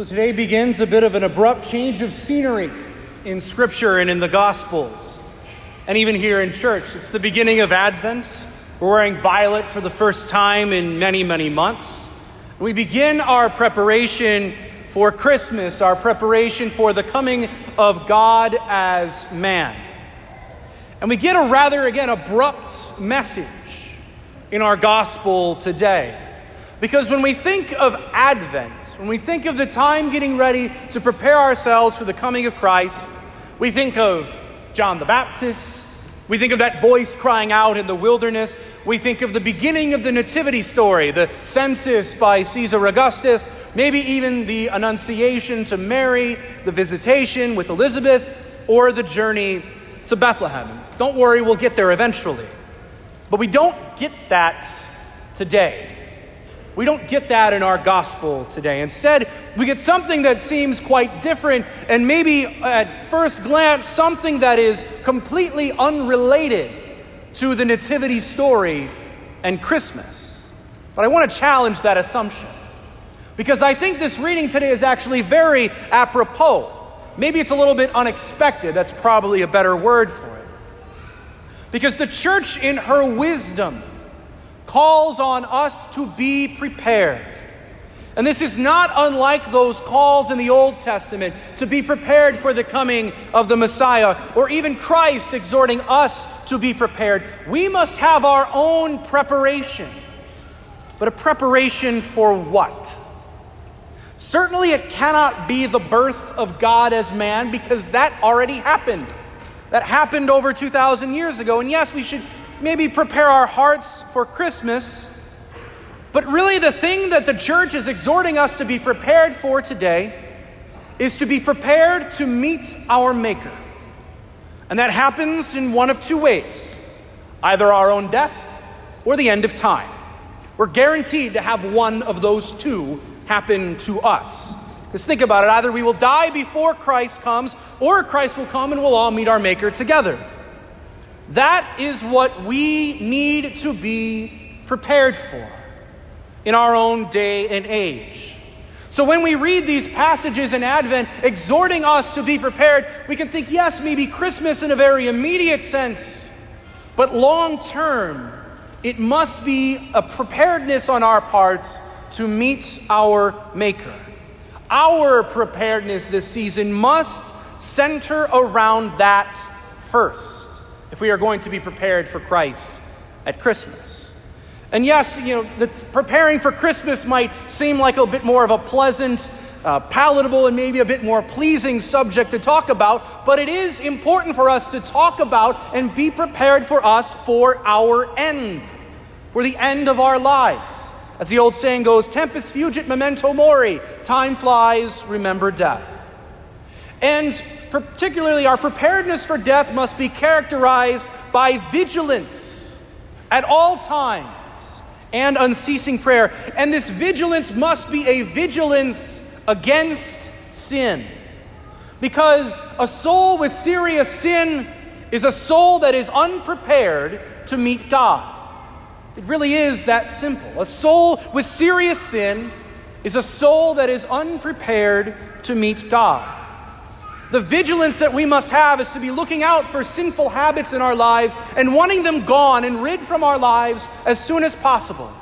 So today begins a bit of an abrupt change of scenery in Scripture and in the Gospels, and even here in church. It's the beginning of Advent. We're wearing violet for the first time in many, many months. We begin our preparation for Christmas, our preparation for the coming of God as man. And we get a rather, again, abrupt message in our gospel today. Because when we think of Advent, when we think of the time getting ready to prepare ourselves for the coming of Christ, we think of John the Baptist. We think of that voice crying out in the wilderness. We think of the beginning of the Nativity story, the census by Caesar Augustus, maybe even the Annunciation to Mary, the visitation with Elizabeth, or the journey to Bethlehem. Don't worry, we'll get there eventually. But we don't get that today. We don't get that in our gospel today. Instead, we get something that seems quite different and maybe at first glance something that is completely unrelated to the Nativity story and Christmas. But I want to challenge that assumption because I think this reading today is actually very apropos. Maybe it's a little bit unexpected. That's probably a better word for it. Because the church, in her wisdom, calls on us to be prepared. And this is not unlike those calls in the Old Testament to be prepared for the coming of the Messiah, or even Christ exhorting us to be prepared. We must have our own preparation. But a preparation for what? Certainly, it cannot be the birth of God as man because that already happened. That happened over 2,000 years ago. And yes, we should maybe prepare our hearts for Christmas. But really, the thing that the church is exhorting us to be prepared for today is to be prepared to meet our Maker. And that happens in one of two ways either our own death or the end of time. We're guaranteed to have one of those two happen to us. Because think about it either we will die before Christ comes, or Christ will come and we'll all meet our Maker together. That is what we need to be prepared for in our own day and age. So when we read these passages in Advent exhorting us to be prepared, we can think, yes, maybe Christmas in a very immediate sense, but long term, it must be a preparedness on our parts to meet our Maker. Our preparedness this season must center around that first if we are going to be prepared for Christ at Christmas. And yes, you know, preparing for Christmas might seem like a bit more of a pleasant, uh, palatable, and maybe a bit more pleasing subject to talk about, but it is important for us to talk about and be prepared for us for our end, for the end of our lives. As the old saying goes, tempus fugit memento mori, time flies, remember death. And particularly our preparedness for death, must be characterized by vigilance at all times and unceasing prayer. And this vigilance must be a vigilance against sin. Because a soul with serious sin is a soul that is unprepared to meet God. It really is that simple. A soul with serious sin is a soul that is unprepared to meet God. The vigilance that we must have is to be looking out for sinful habits in our lives and wanting them gone and rid from our lives as soon as possible,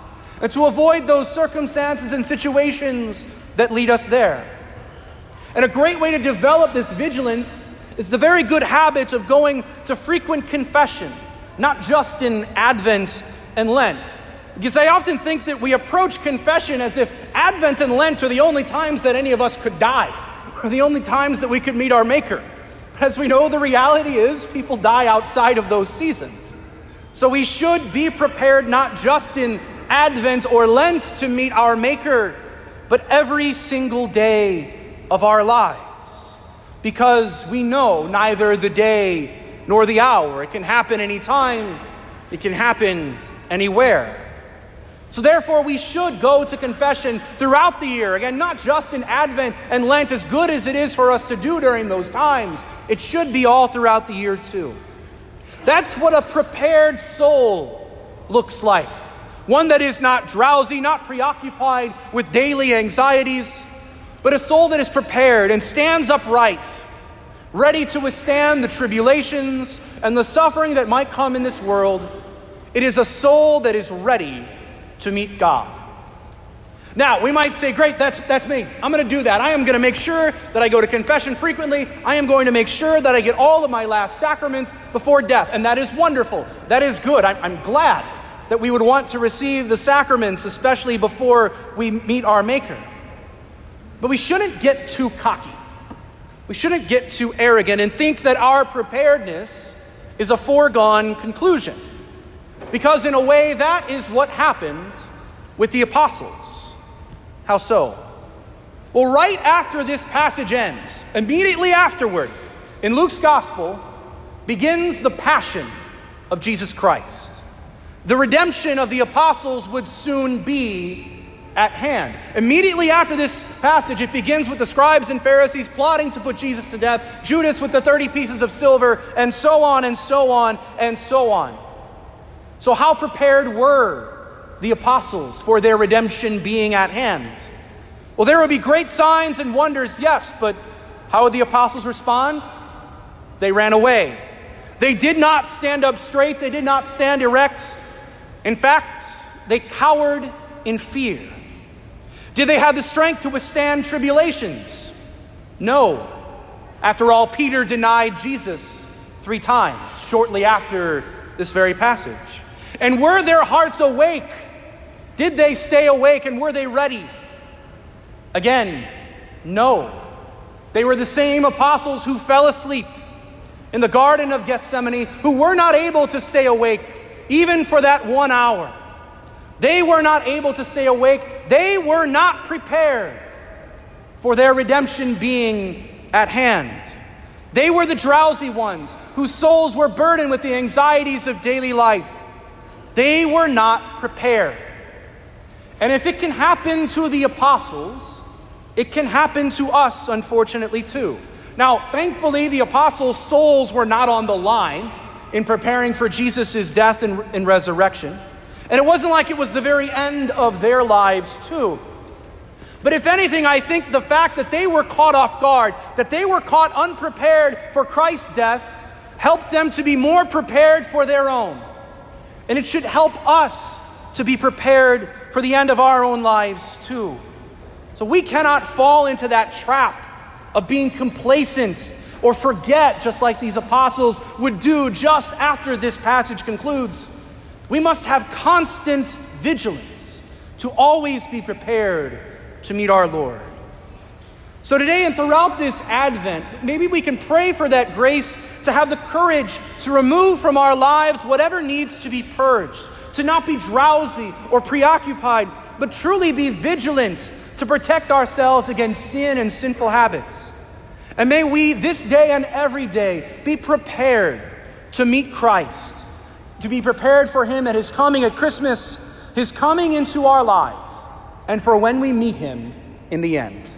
and to avoid those circumstances and situations that lead us there. And a great way to develop this vigilance is the very good habit of going to frequent confession, not just in Advent and Lent. Because I often think that we approach confession as if Advent and Lent are the only times that any of us could die are the only times that we could meet our Maker. But as we know, the reality is people die outside of those seasons. So we should be prepared not just in Advent or Lent to meet our Maker, but every single day of our lives. Because we know neither the day nor the hour. It can happen anytime, it can happen anywhere. So, therefore, we should go to confession throughout the year. Again, not just in Advent and Lent, as good as it is for us to do during those times. It should be all throughout the year, too. That's what a prepared soul looks like one that is not drowsy, not preoccupied with daily anxieties, but a soul that is prepared and stands upright, ready to withstand the tribulations and the suffering that might come in this world. It is a soul that is ready to meet God. Now, we might say, great, that's, that's me. I'm going to do that. I am going to make sure that I go to confession frequently. I am going to make sure that I get all of my last sacraments before death. And that is wonderful. That is good. I'm, I'm glad that we would want to receive the sacraments, especially before we meet our Maker. But we shouldn't get too cocky. We shouldn't get too arrogant and think that our preparedness is a foregone conclusion. Because, in a way, that is what happened with the apostles. How so? Well, right after this passage ends, immediately afterward, in Luke's gospel, begins the passion of Jesus Christ. The redemption of the apostles would soon be at hand. Immediately after this passage, it begins with the scribes and Pharisees plotting to put Jesus to death, Judas with the 30 pieces of silver, and so on and so on and so on. So, how prepared were the apostles for their redemption being at hand? Well, there would be great signs and wonders, yes, but how would the apostles respond? They ran away. They did not stand up straight, they did not stand erect. In fact, they cowered in fear. Did they have the strength to withstand tribulations? No. After all, Peter denied Jesus three times shortly after this very passage. And were their hearts awake? Did they stay awake and were they ready? Again, no. They were the same apostles who fell asleep in the Garden of Gethsemane, who were not able to stay awake even for that one hour. They were not able to stay awake. They were not prepared for their redemption being at hand. They were the drowsy ones whose souls were burdened with the anxieties of daily life. They were not prepared. And if it can happen to the apostles, it can happen to us, unfortunately, too. Now, thankfully, the apostles' souls were not on the line in preparing for Jesus' death and, and resurrection. And it wasn't like it was the very end of their lives, too. But if anything, I think the fact that they were caught off guard, that they were caught unprepared for Christ's death, helped them to be more prepared for their own. And it should help us to be prepared for the end of our own lives, too. So we cannot fall into that trap of being complacent or forget, just like these apostles would do just after this passage concludes. We must have constant vigilance to always be prepared to meet our Lord. So, today and throughout this Advent, maybe we can pray for that grace to have the courage to remove from our lives whatever needs to be purged, to not be drowsy or preoccupied, but truly be vigilant to protect ourselves against sin and sinful habits. And may we, this day and every day, be prepared to meet Christ to be prepared for Him at His coming at Christmas, His coming into our lives, and for when we meet Him in the end.